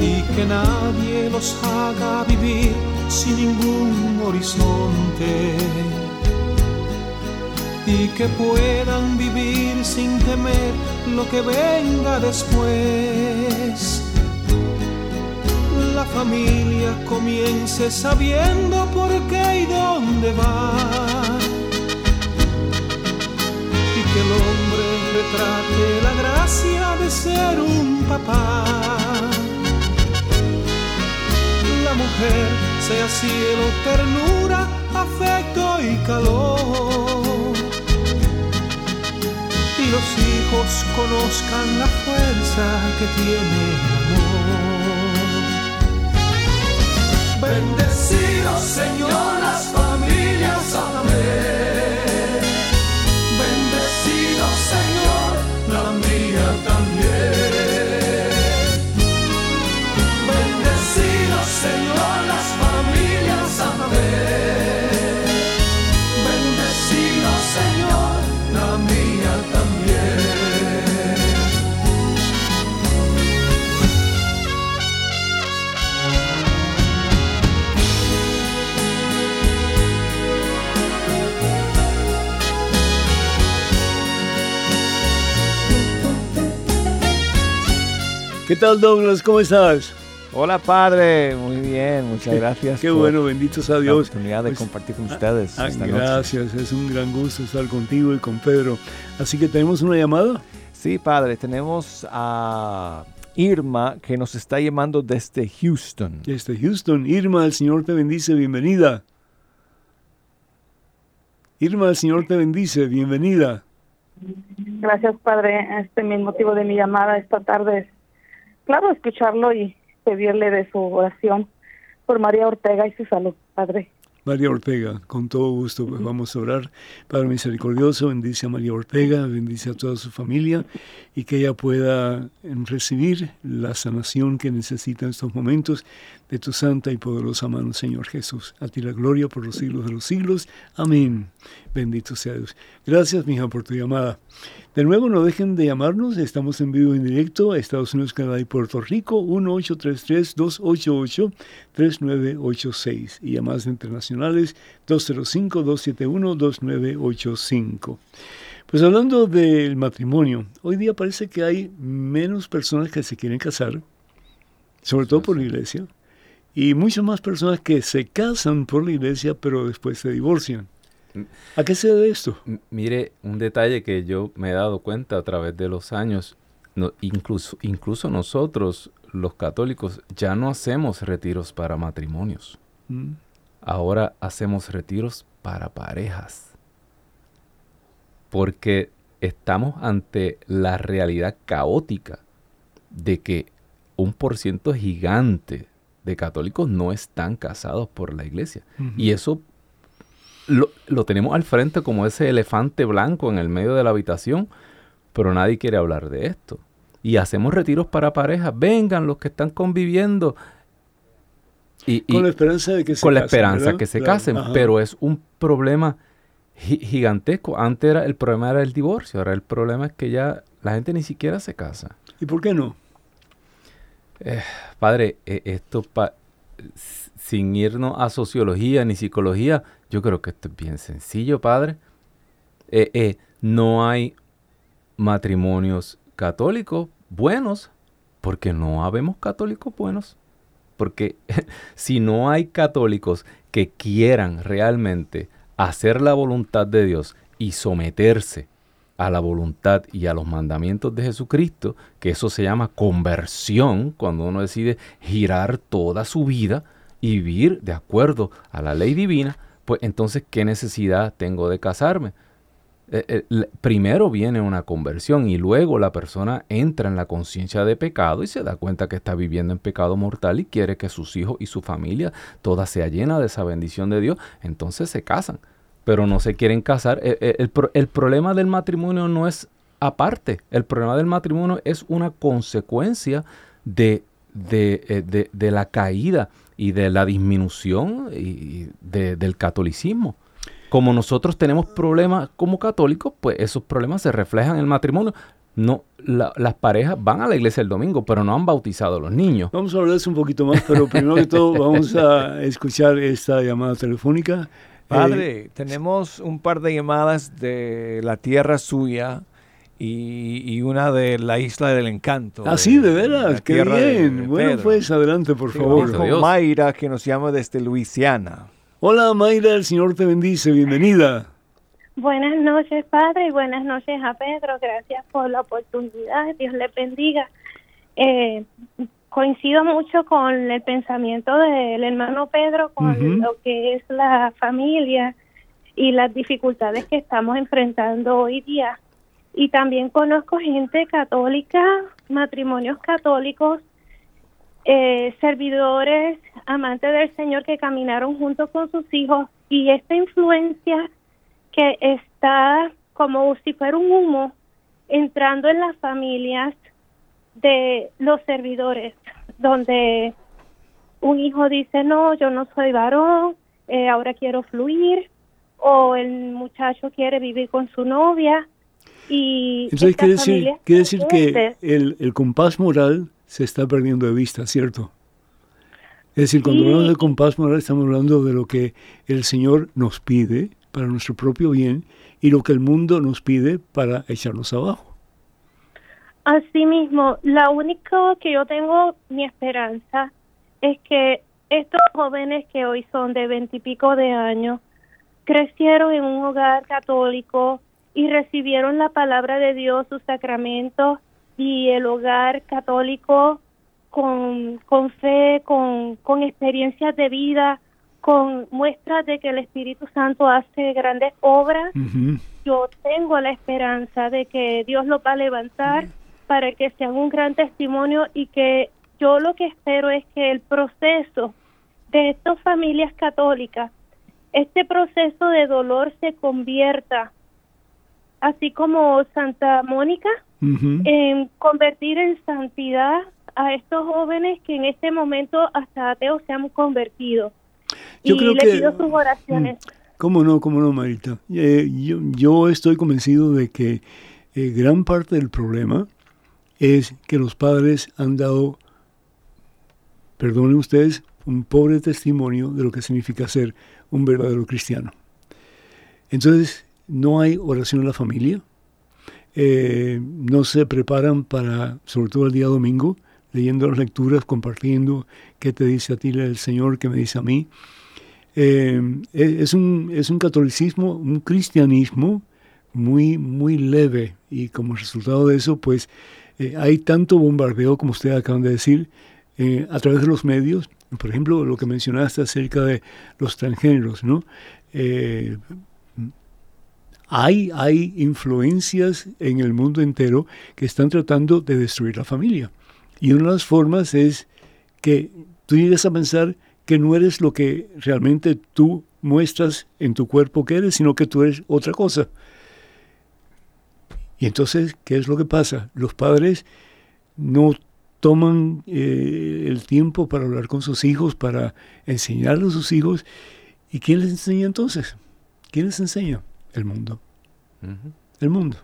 Y que nadie los haga vivir sin ningún horizonte. Y que puedan vivir sin temer lo que venga después. Familia comience sabiendo por qué y dónde va. Y que el hombre retrate la gracia de ser un papá. La mujer sea cielo, ternura, afecto y calor los hijos conozcan la fuerza que tiene el amor. Bendecidos, Señor, ¿Qué tal, Douglas? ¿Cómo estás? Hola padre, muy bien, muchas gracias. Qué por bueno, bendito sea la Dios. oportunidad de Pues, compartir con ustedes Ah, esta noche. gracias, es un gran gusto estar contigo y con Pedro. Así que tenemos una llamada. Sí, padre, tenemos a Irma que nos está llamando desde Houston. Desde Houston, Irma, el Señor te bendice, bienvenida. Irma, el Señor te bendice, bienvenida. Gracias, Padre. Este mi motivo de mi llamada esta tarde es, claro, escucharlo y pedirle de su oración por María Ortega y su salud, Padre. María Ortega, con todo gusto, pues vamos a orar. Padre misericordioso, bendice a María Ortega, bendice a toda su familia y que ella pueda em, recibir la sanación que necesita en estos momentos de tu santa y poderosa mano, Señor Jesús. A ti la gloria por los siglos de los siglos. Amén. Bendito sea Dios. Gracias, mija, por tu llamada. De nuevo, no dejen de llamarnos. Estamos en vivo en directo a Estados Unidos, Canadá y Puerto Rico. 1833-288-3986. Y llamadas internacionales 205-271-2985. Pues hablando del matrimonio, hoy día parece que hay menos personas que se quieren casar, sobre todo por la iglesia, y muchas más personas que se casan por la iglesia, pero después se divorcian. ¿A qué se debe esto? M- Mire, un detalle que yo me he dado cuenta a través de los años, no- incluso, incluso nosotros, los católicos, ya no hacemos retiros para matrimonios. Mm. Ahora hacemos retiros para parejas. Porque estamos ante la realidad caótica de que un porciento gigante de católicos no están casados por la iglesia. Y eso lo, lo tenemos al frente como ese elefante blanco en el medio de la habitación, pero nadie quiere hablar de esto. Y hacemos retiros para parejas. Vengan los que están conviviendo. Y, y- Con la esperanza de que se con la casen, esperanza ¿verdad? que se Claro, casen, ajá. pero es un problema gigantesco. Antes era, el problema era el divorcio, ahora el problema es que ya la gente ni siquiera se casa. ¿Y por qué no? Padre, eh, esto pa- s- sin irnos a sociología ni psicología, yo creo que esto es bien sencillo, padre. Eh, eh, no hay matrimonios católicos buenos porque no habemos católicos buenos. Porque si no hay católicos que quieran realmente hacer la voluntad de Dios y someterse a la voluntad y a los mandamientos de Jesucristo, que eso se llama conversión, cuando uno decide girar toda su vida y vivir de acuerdo a la ley divina, pues entonces, ¿qué necesidad tengo de casarme? Eh, eh, primero viene una conversión y luego la persona entra en la conciencia de pecado y se da cuenta que está viviendo en pecado mortal y quiere que sus hijos y su familia toda sea llena de esa bendición de Dios, entonces se casan, pero no se quieren casar. Eh, el, problema del matrimonio no es aparte, el problema del matrimonio es una consecuencia de, la caída y de la disminución del catolicismo como nosotros tenemos problemas como católicos, pues esos problemas se reflejan en el matrimonio. No, las parejas van a la iglesia el domingo, pero no han bautizado a los niños. Vamos a hablar de eso un poquito más, pero primero que todo vamos a escuchar esta llamada telefónica. Padre, eh, tenemos un par de llamadas de la tierra suya y, una de la isla del encanto. Ah, sí, de veras, qué bien. bueno, pues adelante, por favor. Mayra, que nos llama desde Luisiana. Hola Mayra, el Señor te bendice, bienvenida. Buenas noches, Padre, y buenas noches a Pedro. Gracias por la oportunidad. Dios le bendiga. Eh, coincido mucho con el pensamiento del hermano Pedro, con lo que es la familia y las dificultades que estamos enfrentando hoy día. Y también conozco gente católica, matrimonios católicos eh, servidores amantes del Señor que caminaron junto con sus hijos y esta influencia que está como si fuera un humo entrando en las familias de los servidores, donde un hijo dice, no, yo no soy varón, eh, ahora quiero fluir, o el muchacho quiere vivir con su novia. Y Entonces quiere decir, quiere decir que el, el compás moral se está perdiendo de vista, ¿cierto? Es decir, cuando hablamos de compás moral estamos hablando de lo que el Señor nos pide para nuestro propio bien y lo que el mundo nos pide para echarnos abajo. Asimismo, la única que yo tengo mi esperanza es que estos jóvenes que hoy son de veintipico de años crecieron en un hogar católico y recibieron la palabra de Dios, sus sacramentos y el hogar católico con, con fe, con, con experiencias de vida, con muestras de que el Espíritu Santo hace grandes obras. Yo tengo la esperanza de que Dios lo va a levantar para que sea un gran testimonio y que yo lo que espero es que el proceso de estas familias católicas, este proceso de dolor se convierta, así como Santa Mónica, en convertir en santidad a estos jóvenes que en este momento hasta ateos se han convertido. Yo y creo le pido sus oraciones. Mm, ¿Cómo no, cómo no, Marita? Eh, yo, yo, estoy convencido de que eh, gran parte del problema es que los padres han dado, perdonen ustedes, un pobre testimonio de lo que significa ser un verdadero cristiano. Entonces, no hay oración en la familia, eh, no se preparan para, sobre todo el día domingo, leyendo las lecturas, compartiendo qué te dice a ti el Señor, qué me dice a mí. Eh, es, un, es un catolicismo, un cristianismo muy, muy leve y como resultado de eso, pues eh, hay tanto bombardeo, como ustedes acaban de decir, a través de los medios, por ejemplo, lo que mencionaste acerca de los transgéneros, ¿no? hay, hay influencias en el mundo entero que están tratando de destruir la familia. Y una de las formas es que tú llegues a pensar que no eres lo que realmente tú muestras en tu cuerpo que eres, sino que tú eres otra cosa. Y entonces, ¿qué es lo que pasa? Los padres no toman eh, el tiempo para hablar con sus hijos, para enseñarles a sus hijos. ¿Y quién les enseña entonces? ¿Quién les enseña? el mundo. El mundo.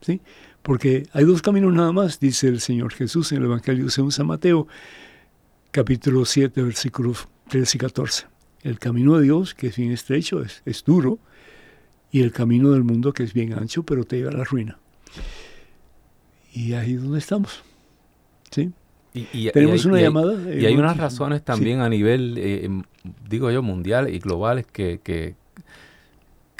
¿sí? Porque hay dos caminos nada más, dice el Señor Jesús en el Evangelio según San Mateo, capítulo 7, versículos 13 y 14. El camino de Dios, que es bien estrecho, es, es duro, y el camino del mundo, que es bien ancho, pero te lleva a la ruina. Y ahí es donde estamos. ¿sí? Y, Tenemos una llamada. y hay unas razones también a nivel, eh, digo yo, mundial y globales que, que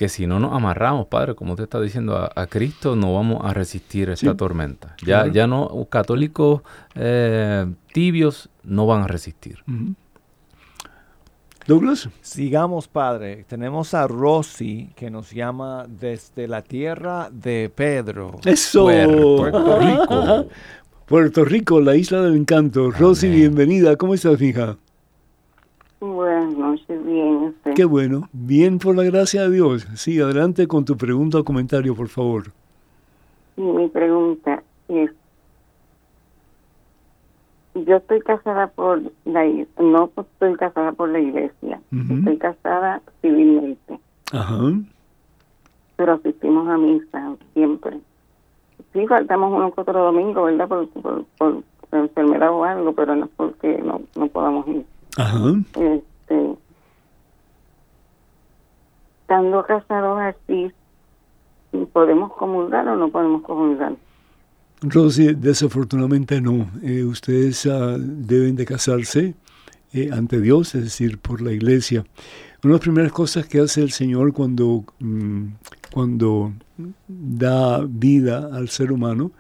si no nos amarramos, Padre, como usted está diciendo, a, Cristo, no vamos a resistir esta tormenta. Ya, ya no, católicos eh, tibios no van a resistir. Douglas. Sigamos, Padre. Tenemos a Rosy que nos llama desde la tierra de Pedro. Eso. Puerto Rico. Puerto Rico, la isla del encanto. Rosy, bienvenida. ¿Cómo estás, hija? Buenas noches, bien. Qué bueno. Bien, por la gracia de Dios. Sí, adelante con tu pregunta o comentario, por favor. mi pregunta es, yo estoy casada por la no estoy casada por la iglesia, estoy casada civilmente. Ajá. Pero asistimos a misa siempre. Sí, faltamos uno que otro domingo, ¿verdad? Por, por, enfermedad o algo, pero no es porque no, no podamos ir. Ajá. Este, estando casados así, ¿podemos comulgar o no podemos comulgar? Rosy, desafortunadamente no. Eh, ustedes ah, deben de casarse eh, ante Dios, es decir, por la iglesia. Una de las primeras cosas que hace el Señor cuando, mm, cuando da vida al ser humano,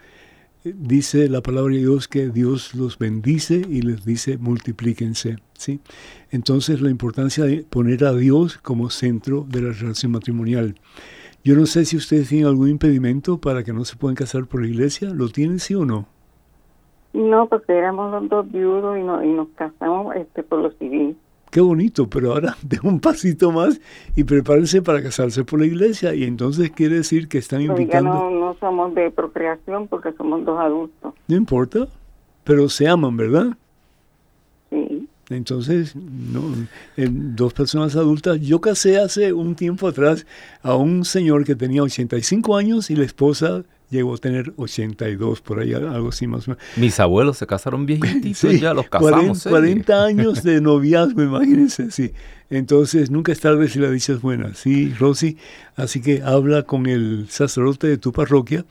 dice la palabra de Dios que Dios los bendice y les dice multiplíquense. ¿sí? Entonces la importancia de poner a Dios como centro de la relación matrimonial. Yo no sé si ustedes tienen algún impedimento para que no se puedan casar por la iglesia. ¿Lo tienen, sí o no? No, porque éramos los dos viudos y, y nos casamos este, por lo civil. Qué bonito, pero ahora de un pasito más y prepárense para casarse por la iglesia. Y entonces quiere decir que están invitando. Ya no, no somos de procreación porque somos dos adultos. No importa, pero se aman, ¿verdad? Sí. Entonces, no, dos personas adultas. Yo casé hace un tiempo atrás a un señor que tenía 85 años y la esposa llegó a tener 82, por ahí, algo así más o menos. Mis abuelos se casaron viejitos, ya los casamos. 40, 40 años de noviazgo, imagínense, sí. Entonces, nunca es tarde si la dicha es buena, sí, Rosy. Así que habla con el sacerdote de tu parroquia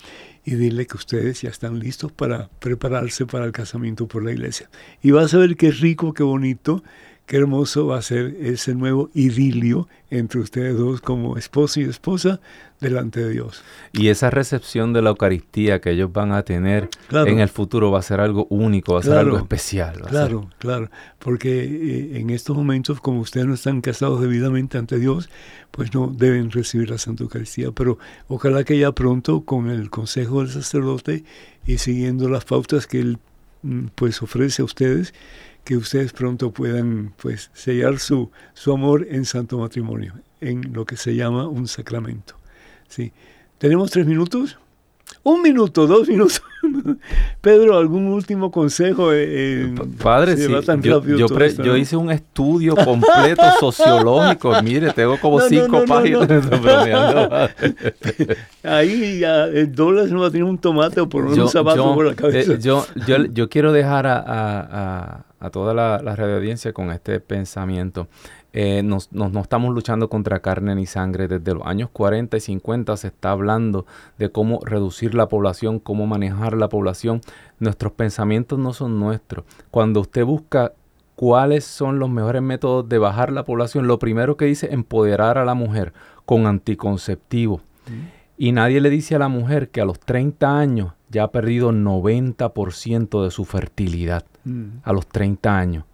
y dile que ustedes ya están listos para prepararse para el casamiento por la iglesia. Y vas a ver qué rico, qué bonito, qué hermoso va a ser ese nuevo idilio entre ustedes dos como esposo y esposa delante de Dios. Y esa recepción de la Eucaristía que ellos van a tener en el futuro va a ser algo único, va a ser algo especial. Claro, claro, porque eh, en estos momentos, como ustedes no están casados debidamente ante Dios, pues no deben recibir la Santa Eucaristía. Pero ojalá que ya pronto, con el consejo del sacerdote y siguiendo las pautas que él mm, pues ofrece a ustedes, que ustedes pronto puedan pues sellar su, su amor en santo matrimonio, en lo que se llama un sacramento. Sí. ¿Tenemos tres minutos? Un minuto, dos minutos. Pedro, ¿algún último consejo? Eh, eh, padre, sí, yo, hice un estudio completo sociológico. Mire, tengo como cinco páginas. Ahí ya, el dólar no va a tener un tomate o por un zapato por la cabeza. Eh, yo, yo, quiero dejar a, a, toda la, la radio audiencia con este pensamiento. Eh, nos, no estamos luchando contra carne ni sangre. Desde los años 40 y 50 se está hablando de cómo reducir la población, cómo manejar la población. Nuestros pensamientos no son nuestros. Cuando usted busca cuáles son los mejores métodos de bajar la población, lo primero que dice empoderar a la mujer con anticonceptivo. Y nadie le dice a la mujer que a los 30 años ya ha perdido 90% de su fertilidad. A los 30 años.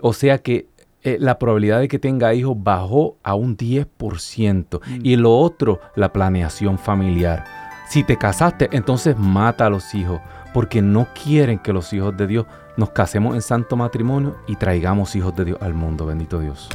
O sea que eh, la probabilidad de que tenga hijos bajó a un 10%. Mm. Y lo otro, la planeación familiar. Si te casaste, entonces mata a los hijos, porque no quieren que los hijos de Dios nos casemos en santo matrimonio y traigamos hijos de Dios al mundo. Bendito Dios.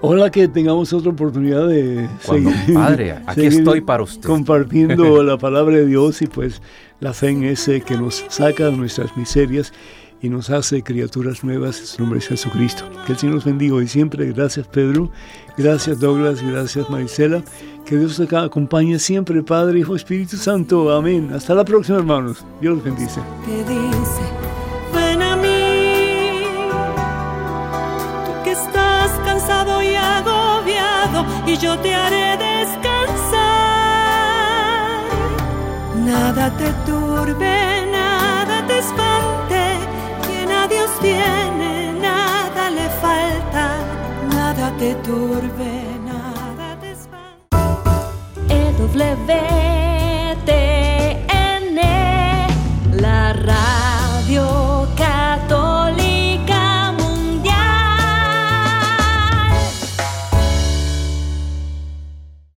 Hola, que tengamos otra oportunidad de seguir, Padre, aquí estoy para usted. Compartiendo la palabra de Dios y pues la fe en ese que nos saca de nuestras miserias y nos hace criaturas nuevas en su nombre es Jesucristo. Que el Señor los bendiga y siempre. Gracias Pedro, gracias Douglas, gracias Marisela. Que Dios te acompañe siempre, Padre, Hijo, Espíritu Santo. Amén. Hasta la próxima, hermanos. Dios los bendice. Y yo te haré descansar. Nada te turbe, nada te espante Dios tiene, nada le falta, nada te turbe, nada te espanta. le ven